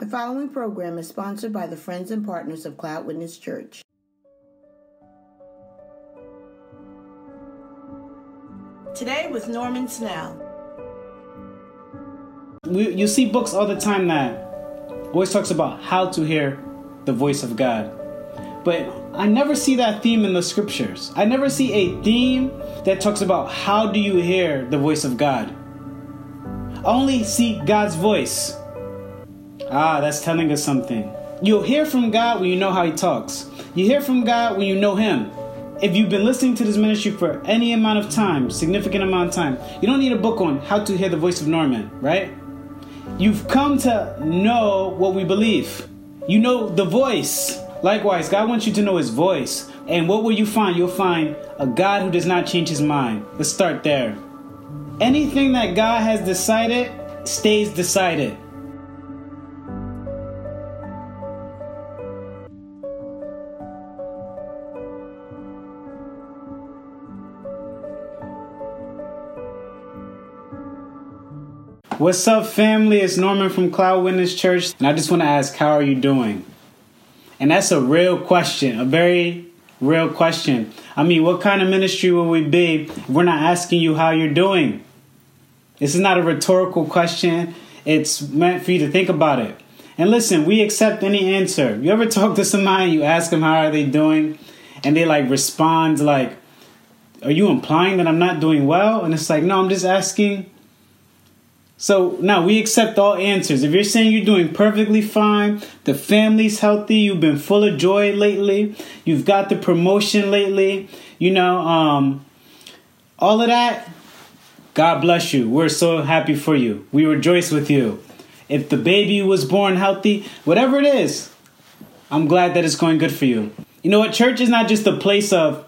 The following program is sponsored by the friends and partners of Cloud Witness Church. Today with Norman Snell. We, you see books all the time that always talks about how to hear the voice of God. But I never see that theme in the scriptures. I never see a theme that talks about how do you hear the voice of God. I only see God's voice. Ah, that's telling us something. You'll hear from God when you know how He talks. You hear from God when you know Him. If you've been listening to this ministry for any amount of time, significant amount of time, you don't need a book on how to hear the voice of Norman, right? You've come to know what we believe. You know the voice. Likewise, God wants you to know His voice. And what will you find? You'll find a God who does not change His mind. Let's start there. Anything that God has decided stays decided. What's up, family? It's Norman from Cloud Witness Church, and I just want to ask, how are you doing? And that's a real question, a very real question. I mean, what kind of ministry will we be if we're not asking you how you're doing? This is not a rhetorical question, it's meant for you to think about it. And listen, we accept any answer. You ever talk to somebody, you ask them how are they doing, and they like respond like, Are you implying that I'm not doing well? And it's like, No, I'm just asking so now we accept all answers. If you're saying you're doing perfectly fine, the family's healthy, you've been full of joy lately, you've got the promotion lately, you know, um, all of that, God bless you. We're so happy for you. We rejoice with you. If the baby was born healthy, whatever it is, I'm glad that it's going good for you. You know what? Church is not just a place of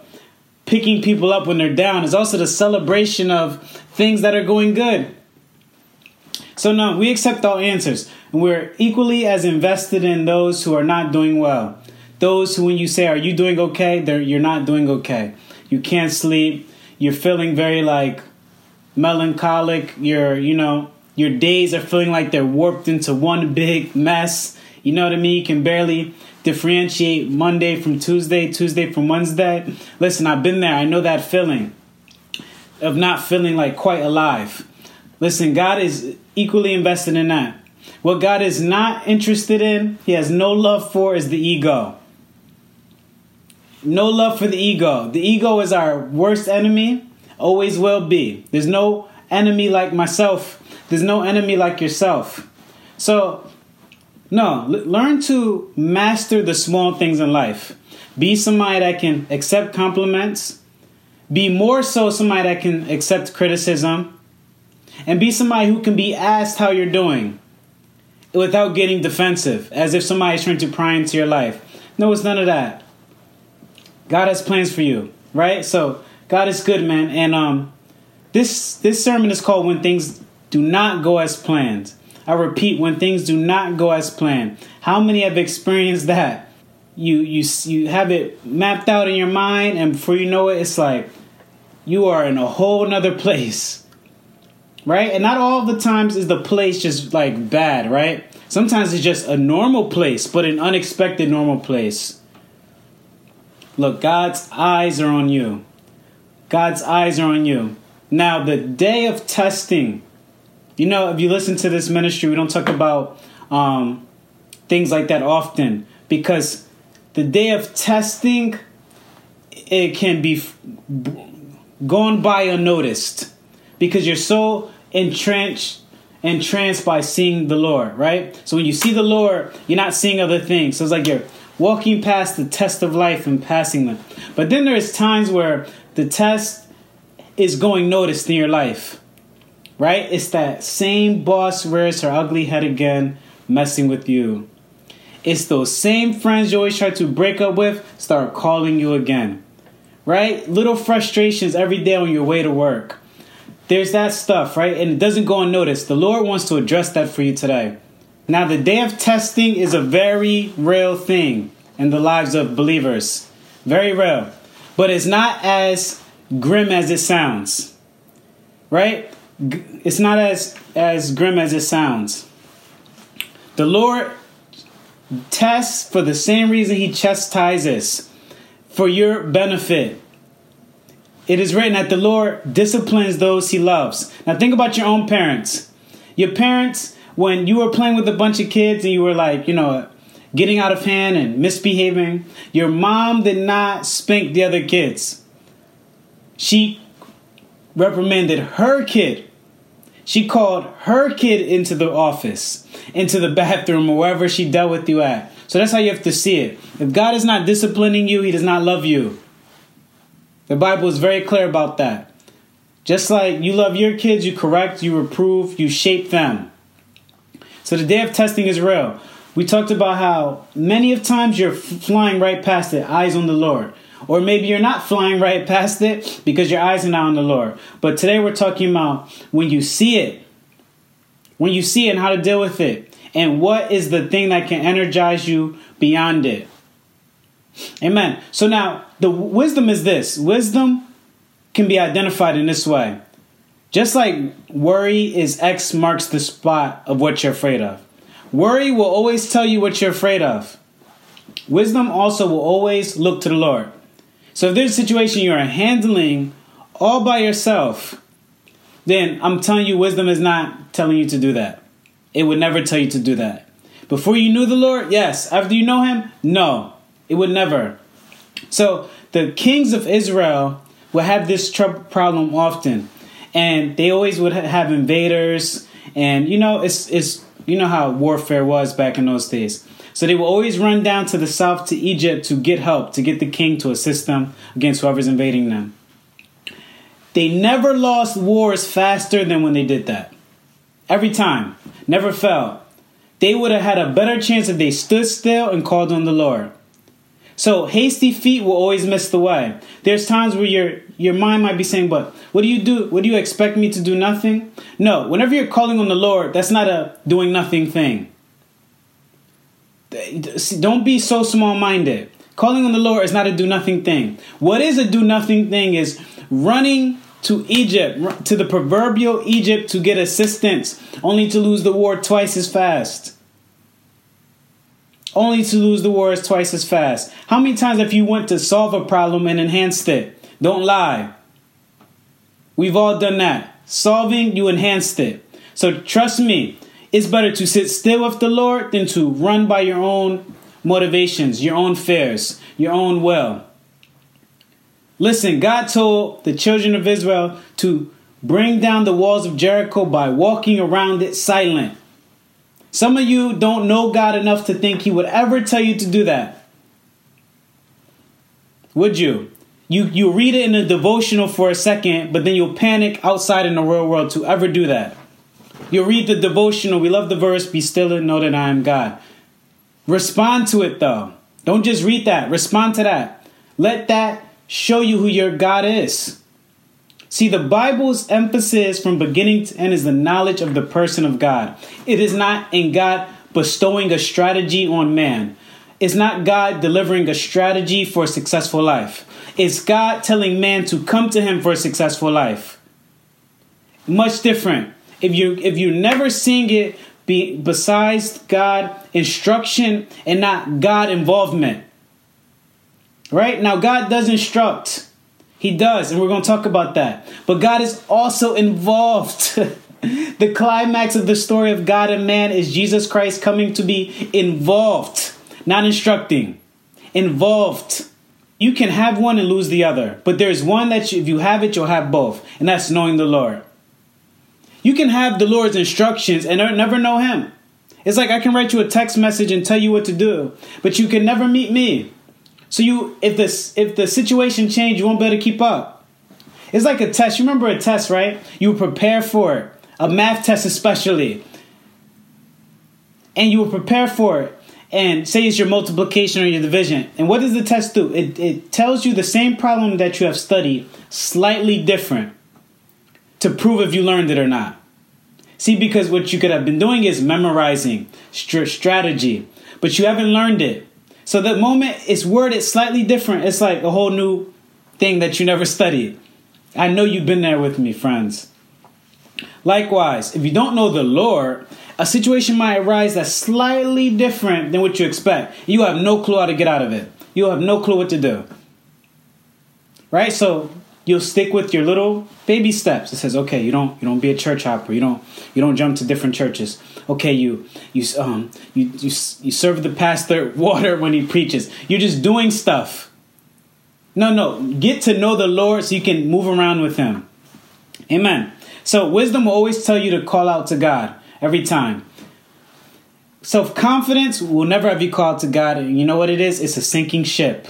picking people up when they're down, it's also the celebration of things that are going good. So, no, we accept all answers, and we're equally as invested in those who are not doing well. Those who, when you say, Are you doing okay? They're, you're not doing okay. You can't sleep. You're feeling very like melancholic. You're, you know, your days are feeling like they're warped into one big mess. You know what I mean? You can barely differentiate Monday from Tuesday, Tuesday from Wednesday. Listen, I've been there. I know that feeling of not feeling like quite alive. Listen, God is equally invested in that. What God is not interested in, He has no love for, is the ego. No love for the ego. The ego is our worst enemy, always will be. There's no enemy like myself, there's no enemy like yourself. So, no, learn to master the small things in life. Be somebody that can accept compliments. Be more so somebody that can accept criticism and be somebody who can be asked how you're doing without getting defensive, as if somebody's trying to pry into your life. No, it's none of that. God has plans for you, right? So God is good, man. And um, this this sermon is called "When Things Do Not Go as Planned." I repeat, when things do not go as planned. How many have experienced that? You you you have it mapped out in your mind, and before you know it, it's like you are in a whole nother place right? And not all the times is the place just like bad, right? Sometimes it's just a normal place, but an unexpected normal place. Look, God's eyes are on you. God's eyes are on you. Now, the day of testing, you know, if you listen to this ministry, we don't talk about um, things like that often because the day of testing, it can be gone by unnoticed because you're so entrenched entranced by seeing the Lord, right? So when you see the Lord, you're not seeing other things. So it's like you're walking past the test of life and passing them. But then there's times where the test is going noticed in your life, right? It's that same boss rears her ugly head again, messing with you. It's those same friends you always try to break up with start calling you again, right? Little frustrations every day on your way to work there's that stuff, right? And it doesn't go unnoticed. The Lord wants to address that for you today. Now, the day of testing is a very real thing in the lives of believers. Very real. But it's not as grim as it sounds. Right? It's not as as grim as it sounds. The Lord tests for the same reason he chastises for your benefit. It is written that the Lord disciplines those he loves. Now, think about your own parents. Your parents, when you were playing with a bunch of kids and you were like, you know, getting out of hand and misbehaving, your mom did not spank the other kids. She reprimanded her kid. She called her kid into the office, into the bathroom, or wherever she dealt with you at. So that's how you have to see it. If God is not disciplining you, He does not love you. The Bible is very clear about that. Just like you love your kids, you correct, you reprove, you shape them. So the day of testing is real. We talked about how many of times you're flying right past it, eyes on the Lord. Or maybe you're not flying right past it because your eyes are not on the Lord. But today we're talking about when you see it, when you see it and how to deal with it, and what is the thing that can energize you beyond it. Amen. So now the wisdom is this wisdom can be identified in this way. Just like worry is X marks the spot of what you're afraid of. Worry will always tell you what you're afraid of. Wisdom also will always look to the Lord. So if there's a situation you are handling all by yourself, then I'm telling you, wisdom is not telling you to do that. It would never tell you to do that. Before you knew the Lord, yes. After you know Him, no. It would never. So the kings of Israel would have this trouble problem often, and they always would have invaders. And you know, it's it's you know how warfare was back in those days. So they would always run down to the south to Egypt to get help, to get the king to assist them against whoever's invading them. They never lost wars faster than when they did that. Every time. Never fell. They would have had a better chance if they stood still and called on the Lord. So hasty feet will always miss the way. There's times where your your mind might be saying, "But what do you do? What do you expect me to do nothing?" No, whenever you're calling on the Lord, that's not a doing nothing thing. Don't be so small-minded. Calling on the Lord is not a do nothing thing. What is a do nothing thing is running to Egypt, to the proverbial Egypt to get assistance, only to lose the war twice as fast only to lose the wars twice as fast. How many times have you went to solve a problem and enhanced it? Don't lie. We've all done that. Solving, you enhanced it. So trust me, it's better to sit still with the Lord than to run by your own motivations, your own fears, your own will. Listen, God told the children of Israel to bring down the walls of Jericho by walking around it silent. Some of you don't know God enough to think He would ever tell you to do that. Would you? You you read it in a devotional for a second, but then you'll panic outside in the real world to ever do that. You'll read the devotional, we love the verse, be still and know that I am God. Respond to it though. Don't just read that, respond to that. Let that show you who your God is. See, the Bible's emphasis from beginning to end is the knowledge of the person of God. It is not in God bestowing a strategy on man. It's not God delivering a strategy for a successful life. It's God telling man to come to him for a successful life. Much different. If you if you're never seeing it be besides God instruction and not God involvement. Right? Now God does instruct. He does, and we're going to talk about that. But God is also involved. the climax of the story of God and man is Jesus Christ coming to be involved, not instructing. Involved. You can have one and lose the other, but there's one that you, if you have it, you'll have both, and that's knowing the Lord. You can have the Lord's instructions and never know Him. It's like I can write you a text message and tell you what to do, but you can never meet me. So you, if this, if the situation change, you won't be able to keep up. It's like a test. You remember a test, right? You prepare for it. A math test, especially, and you will prepare for it. And say it's your multiplication or your division. And what does the test do? It, it tells you the same problem that you have studied, slightly different, to prove if you learned it or not. See, because what you could have been doing is memorizing st- strategy, but you haven't learned it. So the moment it's worded slightly different, it's like a whole new thing that you never studied. I know you've been there with me, friends. Likewise, if you don't know the Lord, a situation might arise that's slightly different than what you expect. You have no clue how to get out of it. You have no clue what to do. Right? So you'll stick with your little baby steps. It says, okay, you don't you don't be a church hopper. You don't you don't jump to different churches. Okay, you you um you you you serve the pastor water when he preaches. You're just doing stuff. No, no, get to know the Lord so you can move around with him. Amen. So wisdom will always tell you to call out to God every time. Self confidence will never have you call out to God. And you know what it is? It's a sinking ship.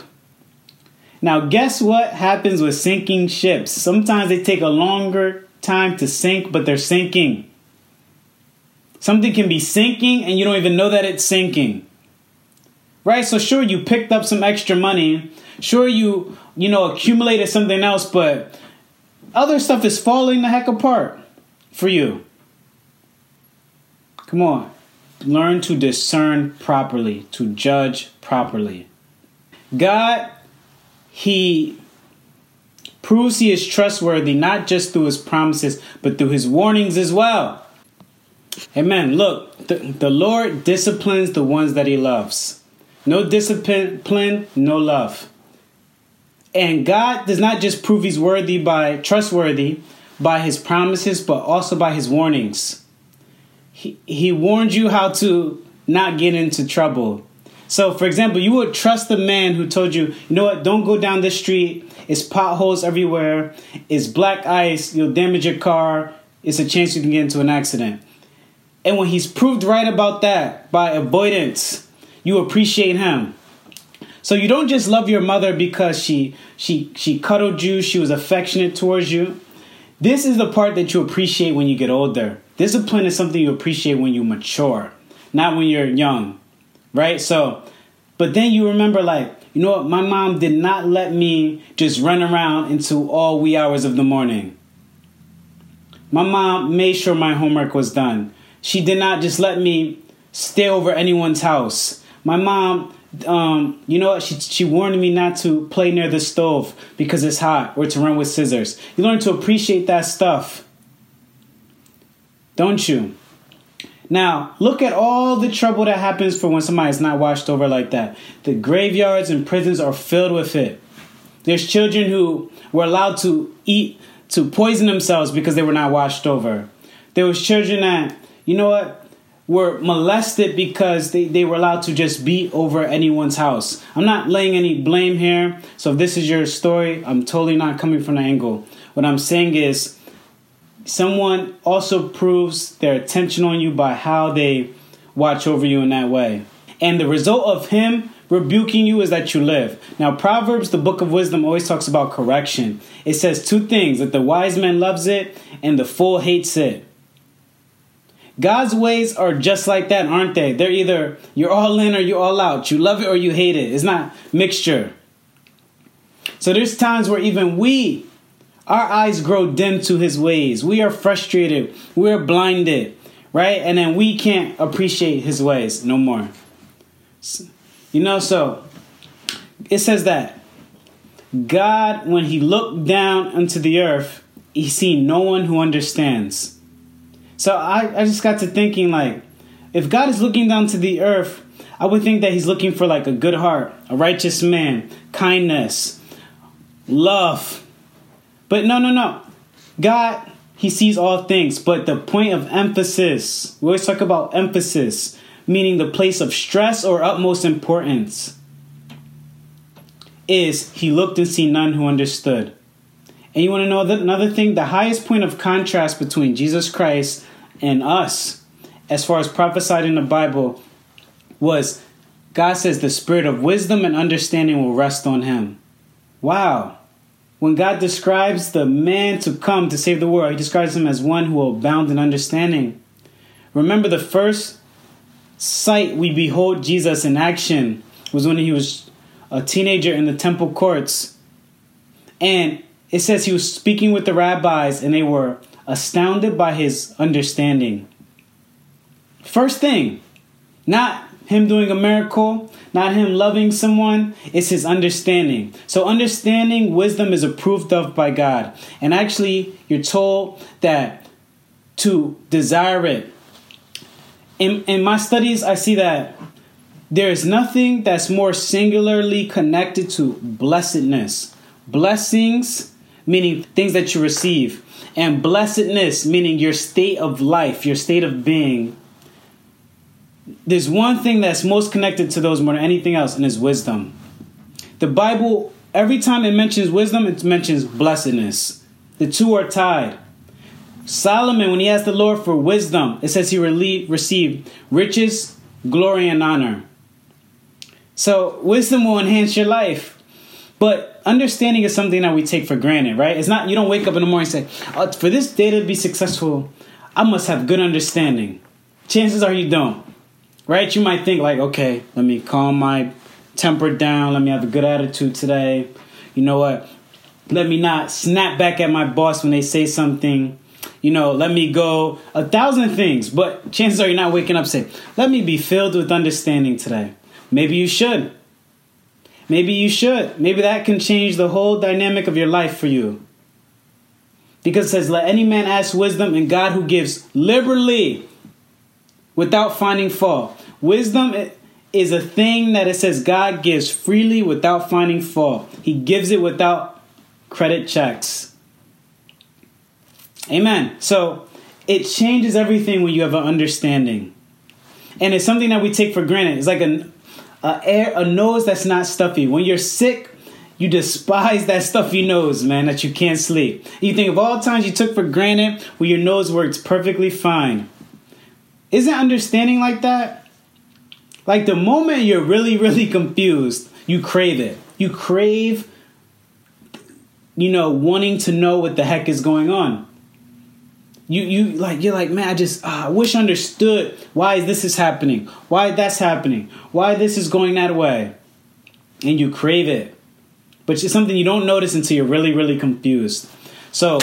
Now, guess what happens with sinking ships? Sometimes they take a longer time to sink, but they're sinking. Something can be sinking and you don't even know that it's sinking. Right? So sure you picked up some extra money. Sure you, you know, accumulated something else, but other stuff is falling the heck apart for you. Come on. Learn to discern properly, to judge properly. God he proves he is trustworthy not just through his promises, but through his warnings as well. Amen. Look, the, the Lord disciplines the ones that he loves. No discipline, no love. And God does not just prove he's worthy by trustworthy by his promises, but also by his warnings. He, he warned you how to not get into trouble. So, for example, you would trust the man who told you, you know what, don't go down this street. It's potholes everywhere. It's black ice. You'll damage your car. It's a chance you can get into an accident. And when he's proved right about that by avoidance, you appreciate him. So you don't just love your mother because she she she cuddled you, she was affectionate towards you. This is the part that you appreciate when you get older. Discipline is something you appreciate when you mature, not when you're young right? So, but then you remember, like, you know what? My mom did not let me just run around into all wee hours of the morning. My mom made sure my homework was done. She did not just let me stay over anyone's house. My mom, um, you know what? She, she warned me not to play near the stove because it's hot or to run with scissors. You learn to appreciate that stuff. Don't you? Now, look at all the trouble that happens for when somebody is not washed over like that. The graveyards and prisons are filled with it. There's children who were allowed to eat, to poison themselves because they were not washed over. There was children that, you know what, were molested because they, they were allowed to just be over anyone's house. I'm not laying any blame here. So if this is your story, I'm totally not coming from the angle. What I'm saying is someone also proves their attention on you by how they watch over you in that way. And the result of him rebuking you is that you live. Now, Proverbs, the book of wisdom, always talks about correction. It says two things that the wise man loves it and the fool hates it. God's ways are just like that, aren't they? They're either you're all in or you're all out. You love it or you hate it. It's not mixture. So there's times where even we our eyes grow dim to his ways. We are frustrated. We're blinded, right? And then we can't appreciate his ways no more. You know, so it says that God, when he looked down unto the earth, he seen no one who understands. So I, I just got to thinking like, if God is looking down to the earth, I would think that he's looking for like a good heart, a righteous man, kindness, love, but no, no, no. God, He sees all things, but the point of emphasis, we always talk about emphasis, meaning the place of stress or utmost importance, is He looked and see none who understood. And you want to know another thing? The highest point of contrast between Jesus Christ and us, as far as prophesied in the Bible, was God says the spirit of wisdom and understanding will rest on him. Wow when God describes the man to come to save the world, he describes him as one who will abound in understanding. Remember, the first sight we behold Jesus in action was when he was a teenager in the temple courts. And it says he was speaking with the rabbis, and they were astounded by his understanding. First thing, not him doing a miracle, not him loving someone, it's his understanding. So, understanding wisdom is approved of by God. And actually, you're told that to desire it. In, in my studies, I see that there is nothing that's more singularly connected to blessedness. Blessings, meaning things that you receive, and blessedness, meaning your state of life, your state of being. There's one thing that's most connected to those more than anything else, and is wisdom. The Bible, every time it mentions wisdom, it mentions blessedness. The two are tied. Solomon, when he asked the Lord for wisdom, it says he received riches, glory, and honor. So, wisdom will enhance your life. But understanding is something that we take for granted, right? It's not, you don't wake up in the morning and say, oh, for this day to be successful, I must have good understanding. Chances are you don't, right? You might think, like, okay, let me calm my temper down, let me have a good attitude today. You know what? Let me not snap back at my boss when they say something you know, let me go a thousand things, but chances are you're not waking up saying, let me be filled with understanding today. Maybe you should. Maybe you should. Maybe that can change the whole dynamic of your life for you. Because it says, Let any man ask wisdom, and God who gives liberally without finding fault. Wisdom is a thing that it says God gives freely without finding fault. He gives it without credit checks. Amen. So it changes everything when you have an understanding. And it's something that we take for granted. It's like a, a air a nose that's not stuffy. When you're sick, you despise that stuffy nose, man, that you can't sleep. You think of all times you took for granted where your nose works perfectly fine. Isn't understanding like that? Like the moment you're really, really confused, you crave it. You crave, you know, wanting to know what the heck is going on. You you like you're like man i just uh, i wish I understood why this is happening. Why that's happening. Why this is going that way. And you crave it. But it's something you don't notice until you're really really confused. So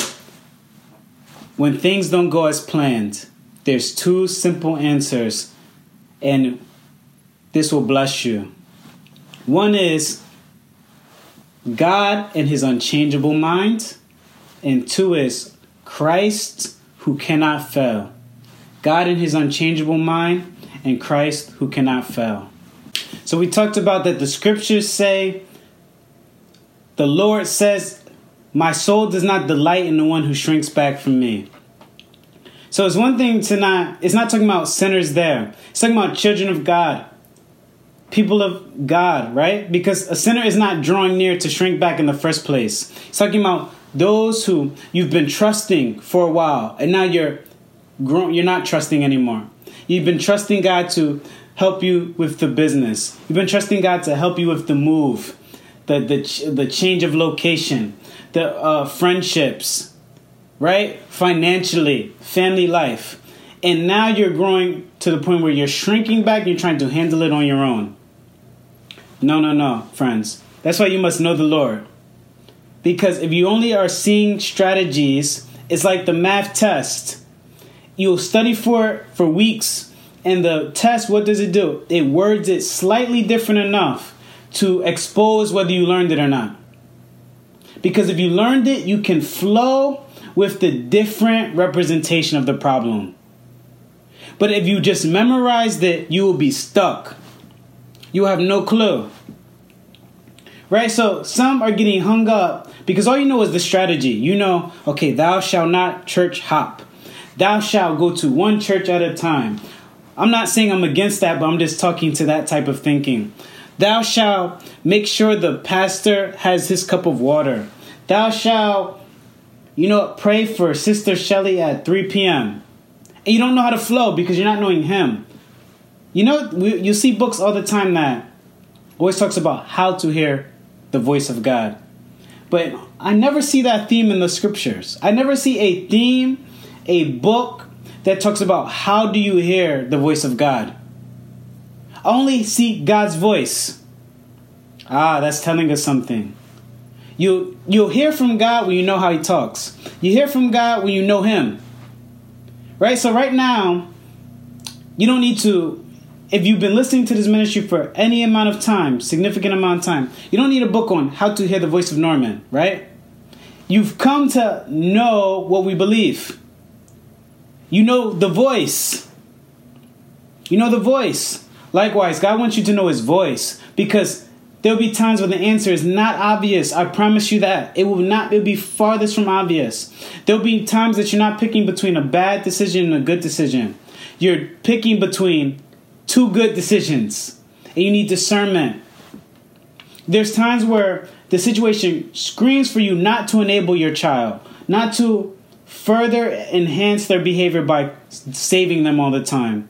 when things don't go as planned there's two simple answers and this will bless you one is god and his unchangeable mind and two is christ who cannot fail. God in his unchangeable mind, and Christ who cannot fail. So we talked about that the scriptures say, the Lord says, My soul does not delight in the one who shrinks back from me. So it's one thing to not, it's not talking about sinners there. It's talking about children of God, people of God, right? Because a sinner is not drawing near to shrink back in the first place. It's talking about those who you've been trusting for a while and now you're grown you're not trusting anymore you've been trusting god to help you with the business you've been trusting god to help you with the move the the, the change of location the uh, friendships right financially family life and now you're growing to the point where you're shrinking back you're trying to handle it on your own no no no friends that's why you must know the lord because if you only are seeing strategies, it's like the math test. You'll study for it for weeks, and the test, what does it do? It words it slightly different enough to expose whether you learned it or not. Because if you learned it, you can flow with the different representation of the problem. But if you just memorize it, you will be stuck. You have no clue. Right? So some are getting hung up because all you know is the strategy. You know, okay, thou shalt not church hop. Thou shalt go to one church at a time. I'm not saying I'm against that, but I'm just talking to that type of thinking. Thou shalt make sure the pastor has his cup of water. Thou shalt, you know, pray for Sister Shelly at 3 p.m. And you don't know how to flow because you're not knowing him. You know, we, you see books all the time that always talks about how to hear the voice of God. But I never see that theme in the scriptures. I never see a theme, a book that talks about how do you hear the voice of God. I only see God's voice. Ah, that's telling us something. You you'll hear from God when you know how he talks. You hear from God when you know him. Right? So right now, you don't need to if you've been listening to this ministry for any amount of time, significant amount of time, you don't need a book on how to hear the voice of Norman, right? You've come to know what we believe. You know the voice. You know the voice. Likewise, God wants you to know his voice because there'll be times when the answer is not obvious. I promise you that. It will not it'll be farthest from obvious. There'll be times that you're not picking between a bad decision and a good decision. You're picking between two good decisions. And you need discernment. There's times where the situation screams for you not to enable your child, not to further enhance their behavior by saving them all the time.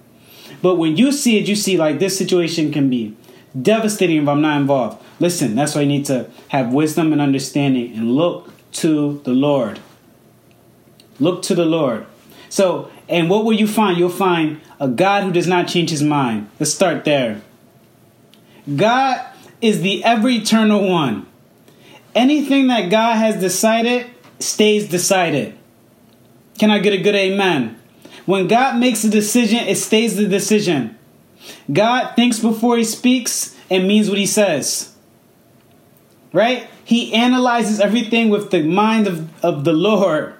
But when you see it, you see like this situation can be devastating if I'm not involved. Listen, that's why you need to have wisdom and understanding and look to the Lord. Look to the Lord. So, and what will you find? You'll find a God who does not change his mind. Let's start there. God is the ever eternal one. Anything that God has decided stays decided. Can I get a good amen? When God makes a decision, it stays the decision. God thinks before he speaks and means what he says. Right? He analyzes everything with the mind of, of the Lord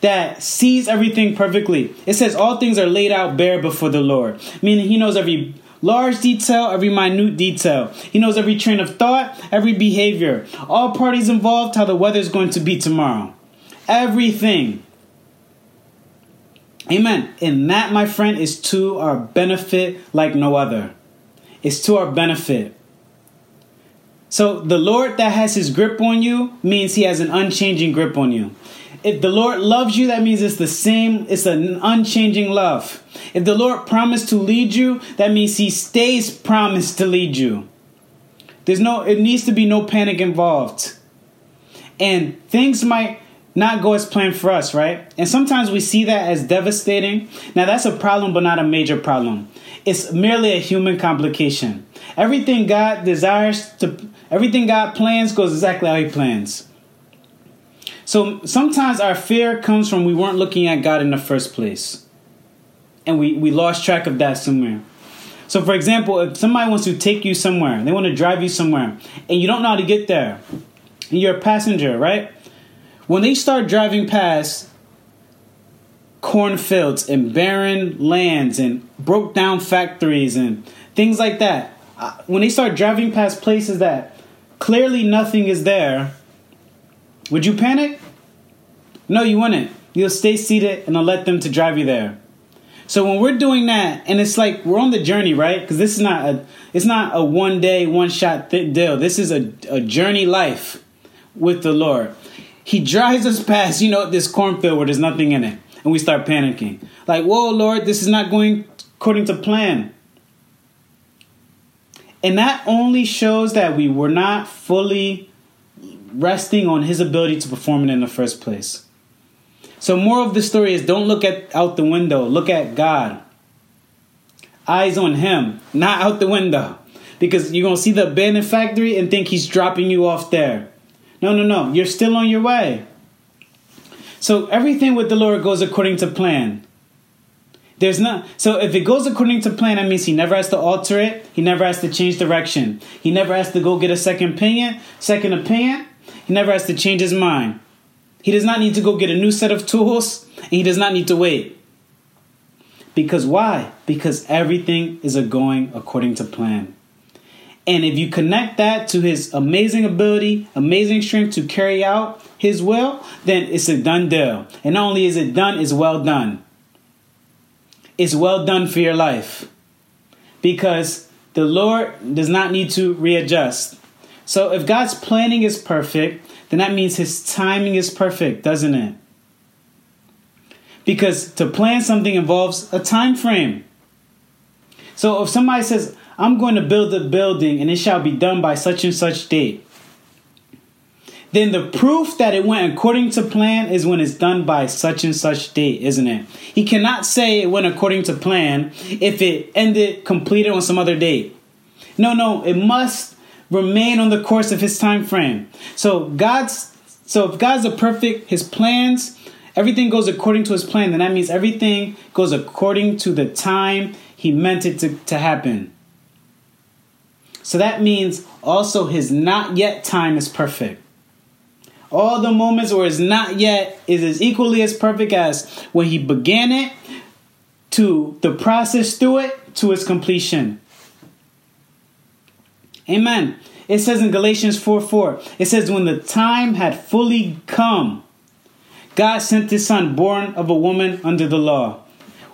that sees everything perfectly. It says all things are laid out bare before the Lord, meaning he knows every large detail, every minute detail. He knows every train of thought, every behavior, all parties involved, how the weather is going to be tomorrow. Everything. Amen. And that, my friend, is to our benefit like no other. It's to our benefit. So the Lord that has his grip on you means he has an unchanging grip on you. If the Lord loves you, that means it's the same, it's an unchanging love. If the Lord promised to lead you, that means he stays promised to lead you. There's no it needs to be no panic involved. And things might not go as planned for us, right? And sometimes we see that as devastating. Now, that's a problem, but not a major problem. It's merely a human complication. Everything God desires to, everything God plans goes exactly how He plans. So sometimes our fear comes from we weren't looking at God in the first place. And we, we lost track of that somewhere. So, for example, if somebody wants to take you somewhere, they want to drive you somewhere, and you don't know how to get there, and you're a passenger, right? When they start driving past cornfields and barren lands and broke down factories and things like that, uh, when they start driving past places that clearly nothing is there, would you panic? No, you wouldn't. You'll stay seated and I'll let them to drive you there. So when we're doing that, and it's like we're on the journey, right? Because this is not a it's not a one day, one shot th- deal. This is a, a journey life with the Lord. He drives us past, you know, this cornfield where there's nothing in it. And we start panicking. Like, whoa, Lord, this is not going according to plan. And that only shows that we were not fully resting on his ability to perform it in the first place. So, more of the story is don't look at out the window, look at God. Eyes on him, not out the window. Because you're going to see the abandoned factory and think he's dropping you off there. No, no, no. You're still on your way. So everything with the Lord goes according to plan. There's not so if it goes according to plan, that means he never has to alter it. He never has to change direction. He never has to go get a second opinion, second opinion. He never has to change his mind. He does not need to go get a new set of tools, and he does not need to wait. Because why? Because everything is going according to plan. And if you connect that to his amazing ability, amazing strength to carry out his will, then it's a done deal. And not only is it done, it's well done. It's well done for your life. Because the Lord does not need to readjust. So if God's planning is perfect, then that means his timing is perfect, doesn't it? Because to plan something involves a time frame. So if somebody says, I'm going to build a building and it shall be done by such and such date. Then the proof that it went according to plan is when it's done by such and such date, isn't it? He cannot say it went according to plan if it ended completed on some other date. No, no, it must remain on the course of his time frame. So God's so if God's a perfect, his plans, everything goes according to his plan, then that means everything goes according to the time he meant it to, to happen. So that means also his not yet time is perfect. All the moments where it's not yet is as equally as perfect as when he began it, to the process through it to its completion. Amen. It says in Galatians 4 4, it says, When the time had fully come, God sent his son, born of a woman under the law.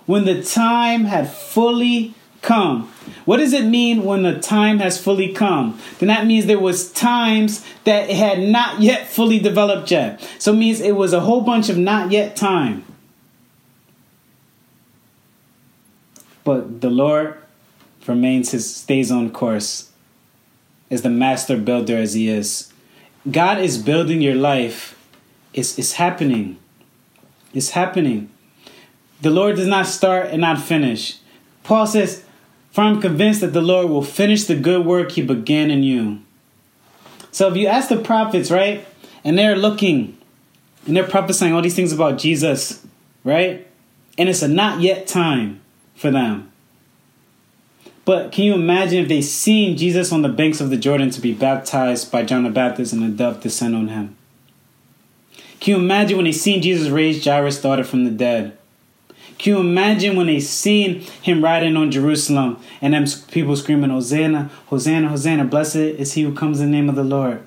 When the time had fully come. What does it mean when the time has fully come? Then that means there was times that it had not yet fully developed yet. So it means it was a whole bunch of not yet time. But the Lord remains his stays on course as the master builder as he is. God is building your life. It's, it's happening. It's happening. The Lord does not start and not finish. Paul says, For I'm convinced that the Lord will finish the good work he began in you. So if you ask the prophets, right, and they're looking and they're prophesying all these things about Jesus, right? And it's a not yet time for them. But can you imagine if they seen Jesus on the banks of the Jordan to be baptized by John the Baptist and a dove descend on him? Can you imagine when they seen Jesus raise Jairus' daughter from the dead? Can you imagine when they seen him riding on Jerusalem and them people screaming, Hosanna, Hosanna, Hosanna, blessed is he who comes in the name of the Lord.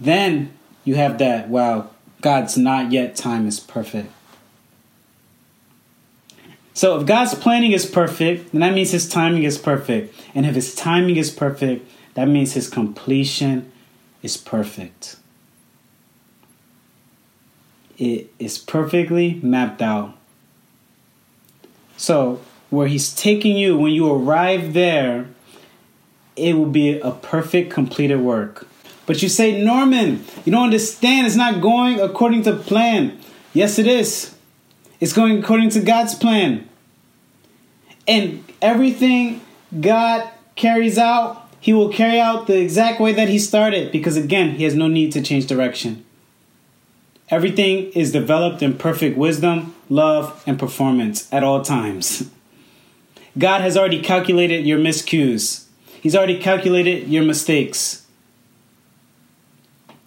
Then you have that, wow, God's not yet time is perfect. So if God's planning is perfect, then that means his timing is perfect. And if his timing is perfect, that means his completion is perfect. It is perfectly mapped out. So, where he's taking you, when you arrive there, it will be a perfect, completed work. But you say, Norman, you don't understand. It's not going according to plan. Yes, it is. It's going according to God's plan. And everything God carries out, He will carry out the exact way that He started because, again, He has no need to change direction. Everything is developed in perfect wisdom, love, and performance at all times. God has already calculated your miscues. He's already calculated your mistakes.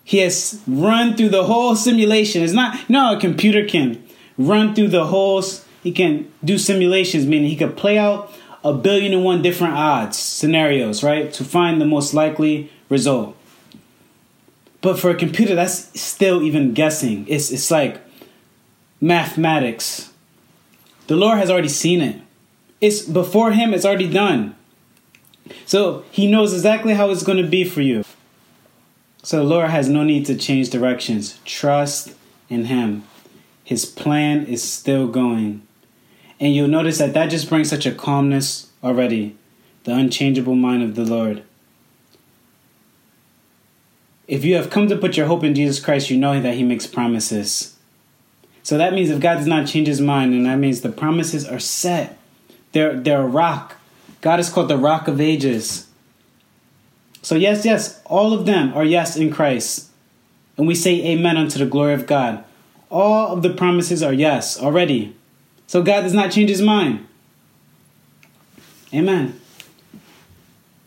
He has run through the whole simulation. It's not, you know, a computer can run through the whole, he can do simulations, meaning he could play out a billion and one different odds, scenarios, right, to find the most likely result. But for a computer, that's still even guessing. It's, it's like mathematics. The Lord has already seen it. It's before him, it's already done. So he knows exactly how it's going to be for you. So the Lord has no need to change directions. Trust in him. His plan is still going. And you'll notice that that just brings such a calmness already. The unchangeable mind of the Lord. If you have come to put your hope in Jesus Christ, you know that He makes promises. So that means if God does not change His mind, and that means the promises are set. They're, they're a rock. God is called the rock of ages. So, yes, yes, all of them are yes in Christ. And we say amen unto the glory of God. All of the promises are yes already. So, God does not change His mind. Amen.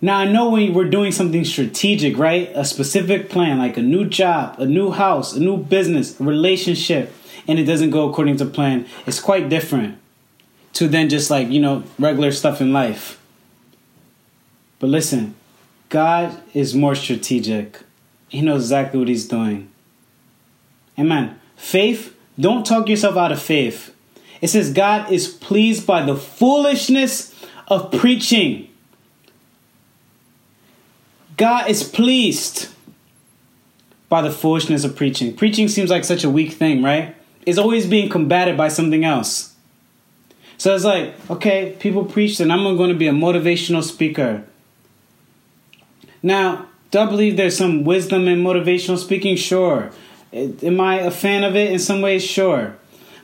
Now I know when we're doing something strategic, right? A specific plan, like a new job, a new house, a new business, a relationship, and it doesn't go according to plan, it's quite different to then just like, you know, regular stuff in life. But listen, God is more strategic. He knows exactly what he's doing. Amen. Faith, don't talk yourself out of faith. It says God is pleased by the foolishness of preaching. God is pleased by the foolishness of preaching. Preaching seems like such a weak thing, right? It's always being combated by something else. So it's like, okay, people preach, and I'm going to be a motivational speaker. Now, do I believe there's some wisdom in motivational speaking? Sure. Am I a fan of it in some ways? Sure.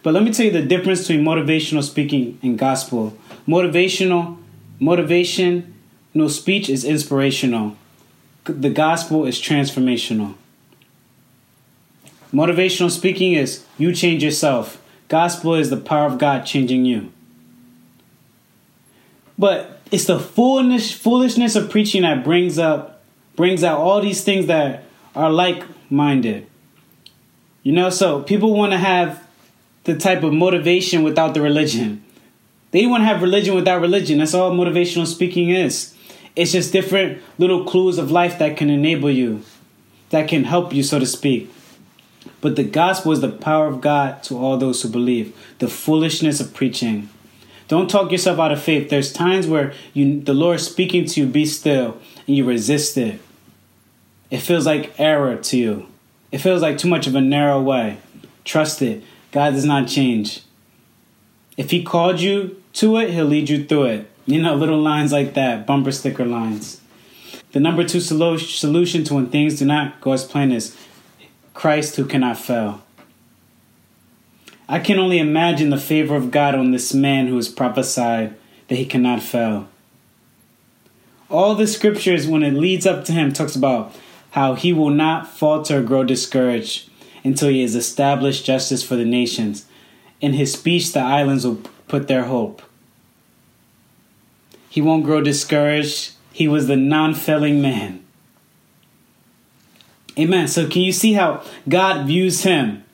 But let me tell you the difference between motivational speaking and gospel. Motivational, motivation, no speech is inspirational the gospel is transformational. Motivational speaking is you change yourself. Gospel is the power of God changing you. But it's the foolish foolishness of preaching that brings up brings out all these things that are like minded. You know, so people want to have the type of motivation without the religion. They want to have religion without religion. That's all motivational speaking is. It's just different little clues of life that can enable you, that can help you, so to speak. But the gospel is the power of God to all those who believe, the foolishness of preaching. Don't talk yourself out of faith. There's times where you, the Lord is speaking to you, be still, and you resist it. It feels like error to you. It feels like too much of a narrow way. Trust it. God does not change. If He called you to it, He'll lead you through it. You know, little lines like that, bumper sticker lines. The number two solution to when things do not go as planned is Christ who cannot fail. I can only imagine the favor of God on this man who has prophesied that he cannot fail. All the scriptures, when it leads up to him, talks about how he will not falter or grow discouraged until he has established justice for the nations. In his speech, the islands will put their hope. He won't grow discouraged. He was the non failing man. Amen. So, can you see how God views him?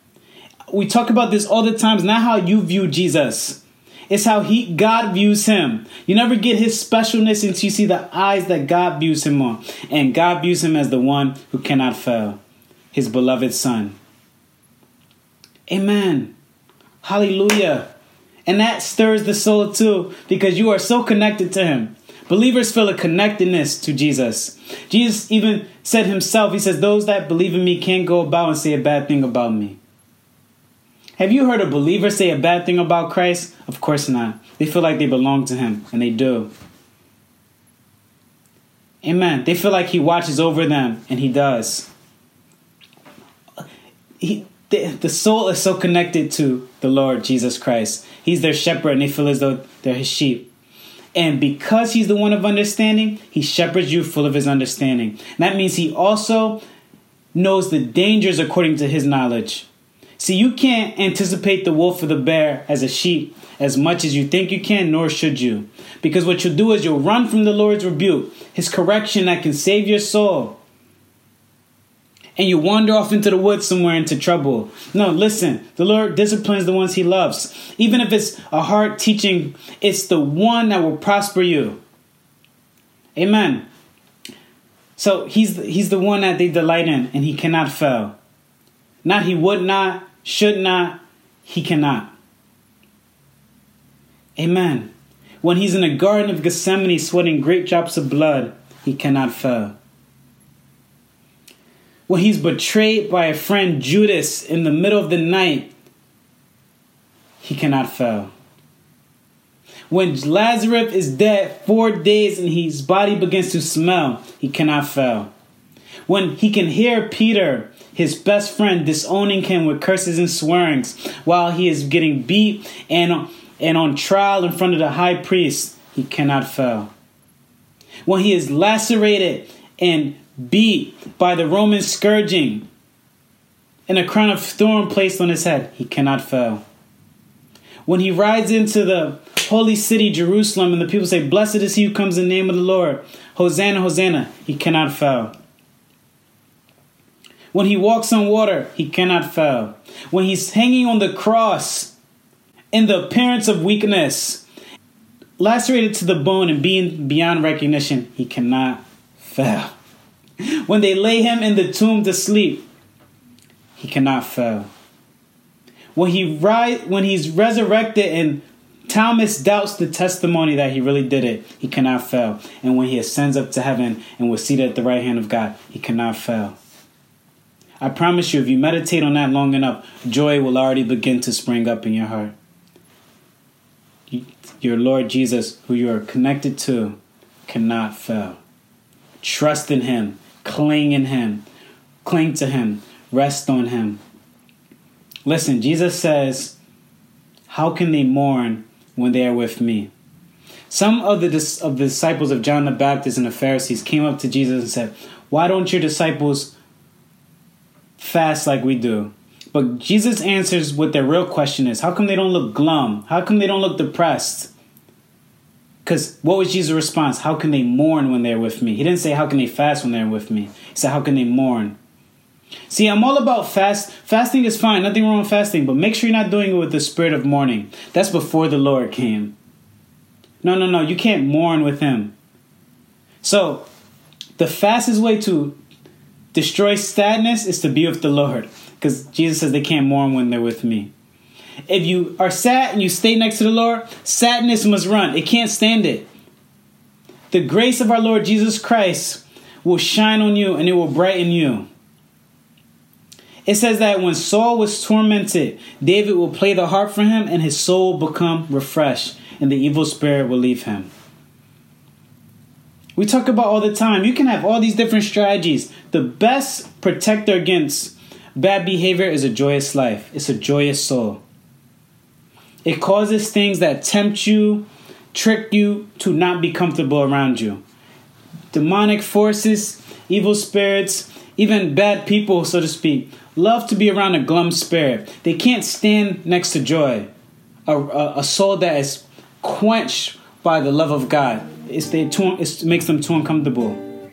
We talk about this all the times, not how you view Jesus. It's how he God views him. You never get his specialness until you see the eyes that God views him on. And God views him as the one who cannot fail, his beloved son. Amen. Hallelujah. And that stirs the soul too, because you are so connected to him. Believers feel a connectedness to Jesus. Jesus even said himself, He says, Those that believe in me can't go about and say a bad thing about me. Have you heard a believer say a bad thing about Christ? Of course not. They feel like they belong to him, and they do. Amen. They feel like he watches over them, and he does. He, the, the soul is so connected to the Lord Jesus Christ. He's their shepherd, and they feel as though they're his sheep. And because he's the one of understanding, he shepherds you full of his understanding. And that means he also knows the dangers according to his knowledge. See, you can't anticipate the wolf or the bear as a sheep as much as you think you can, nor should you. Because what you'll do is you'll run from the Lord's rebuke, his correction that can save your soul and you wander off into the woods somewhere into trouble. No, listen, the Lord disciplines the ones he loves. Even if it's a hard teaching, it's the one that will prosper you. Amen. So he's he's the one that they delight in, and he cannot fail. Not he would not, should not, he cannot. Amen. When he's in the Garden of Gethsemane sweating great drops of blood, he cannot fail when he's betrayed by a friend Judas in the middle of the night, he cannot fail. When Lazarus is dead four days and his body begins to smell, he cannot fail. When he can hear Peter, his best friend, disowning him with curses and swearings while he is getting beat and, and on trial in front of the high priest, he cannot fail. When he is lacerated and beat by the Roman scourging, and a crown of thorn placed on his head, he cannot fail. When he rides into the holy city, Jerusalem, and the people say, Blessed is he who comes in the name of the Lord, Hosanna, Hosanna, he cannot fail. When he walks on water, he cannot fail. When he's hanging on the cross in the appearance of weakness, lacerated to the bone and being beyond recognition, he cannot fail. When they lay him in the tomb to sleep, he cannot fail. When he rise, when he's resurrected and Thomas doubts the testimony that he really did it, he cannot fail. And when he ascends up to heaven and was seated at the right hand of God, he cannot fail. I promise you, if you meditate on that long enough, joy will already begin to spring up in your heart. Your Lord Jesus, who you are connected to, cannot fail. Trust in Him. Cling in Him. Cling to Him. Rest on Him. Listen, Jesus says, How can they mourn when they are with me? Some of the, of the disciples of John the Baptist and the Pharisees came up to Jesus and said, Why don't your disciples fast like we do? But Jesus answers what their real question is How come they don't look glum? How come they don't look depressed? Because what was Jesus' response? How can they mourn when they're with me? He didn't say, How can they fast when they're with me? He said, How can they mourn? See, I'm all about fast. Fasting is fine, nothing wrong with fasting, but make sure you're not doing it with the spirit of mourning. That's before the Lord came. No, no, no, you can't mourn with Him. So, the fastest way to destroy sadness is to be with the Lord, because Jesus says they can't mourn when they're with me. If you are sad and you stay next to the Lord, sadness must run. It can't stand it. The grace of our Lord Jesus Christ will shine on you and it will brighten you. It says that when Saul was tormented, David will play the harp for him and his soul become refreshed and the evil spirit will leave him. We talk about all the time. You can have all these different strategies. The best protector against bad behavior is a joyous life. It's a joyous soul. It causes things that tempt you, trick you to not be comfortable around you. Demonic forces, evil spirits, even bad people, so to speak, love to be around a glum spirit. They can't stand next to joy, a, a, a soul that is quenched by the love of God. It's, they too, it makes them too uncomfortable.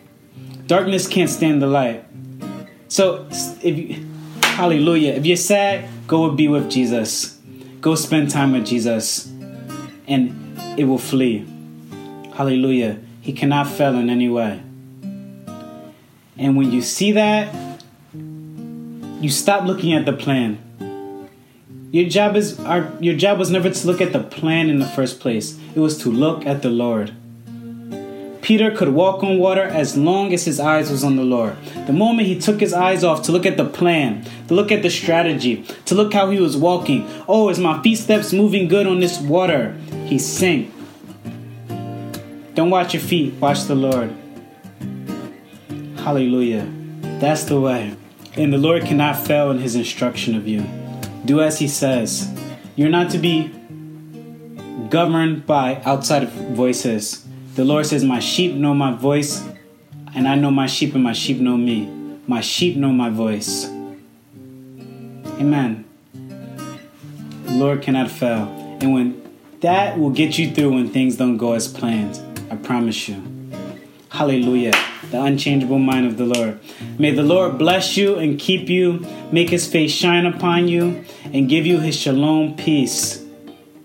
Darkness can't stand the light. So, if you, hallelujah, if you're sad, go and be with Jesus. Go spend time with Jesus and it will flee. Hallelujah. He cannot fail in any way. And when you see that, you stop looking at the plan. Your job is our your job was never to look at the plan in the first place. It was to look at the Lord. Peter could walk on water as long as his eyes was on the Lord. The moment he took his eyes off to look at the plan, to look at the strategy, to look how he was walking, oh, is my feet steps moving good on this water? He sank. Don't watch your feet, watch the Lord. Hallelujah. That's the way. And the Lord cannot fail in his instruction of you. Do as he says. You're not to be governed by outside voices. The Lord says, My sheep know my voice, and I know my sheep, and my sheep know me. My sheep know my voice. Amen. The Lord cannot fail. And when that will get you through when things don't go as planned, I promise you. Hallelujah. The unchangeable mind of the Lord. May the Lord bless you and keep you, make his face shine upon you, and give you his shalom peace.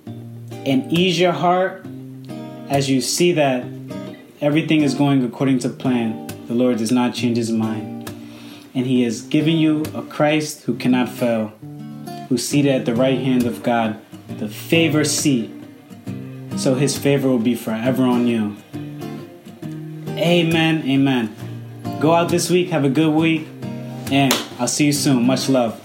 And ease your heart as you see that everything is going according to plan, the Lord does not change his mind. And he has given you a Christ who cannot fail, who's seated at the right hand of God, the favor seat. So his favor will be forever on you. Amen. Amen. Go out this week, have a good week, and I'll see you soon. Much love.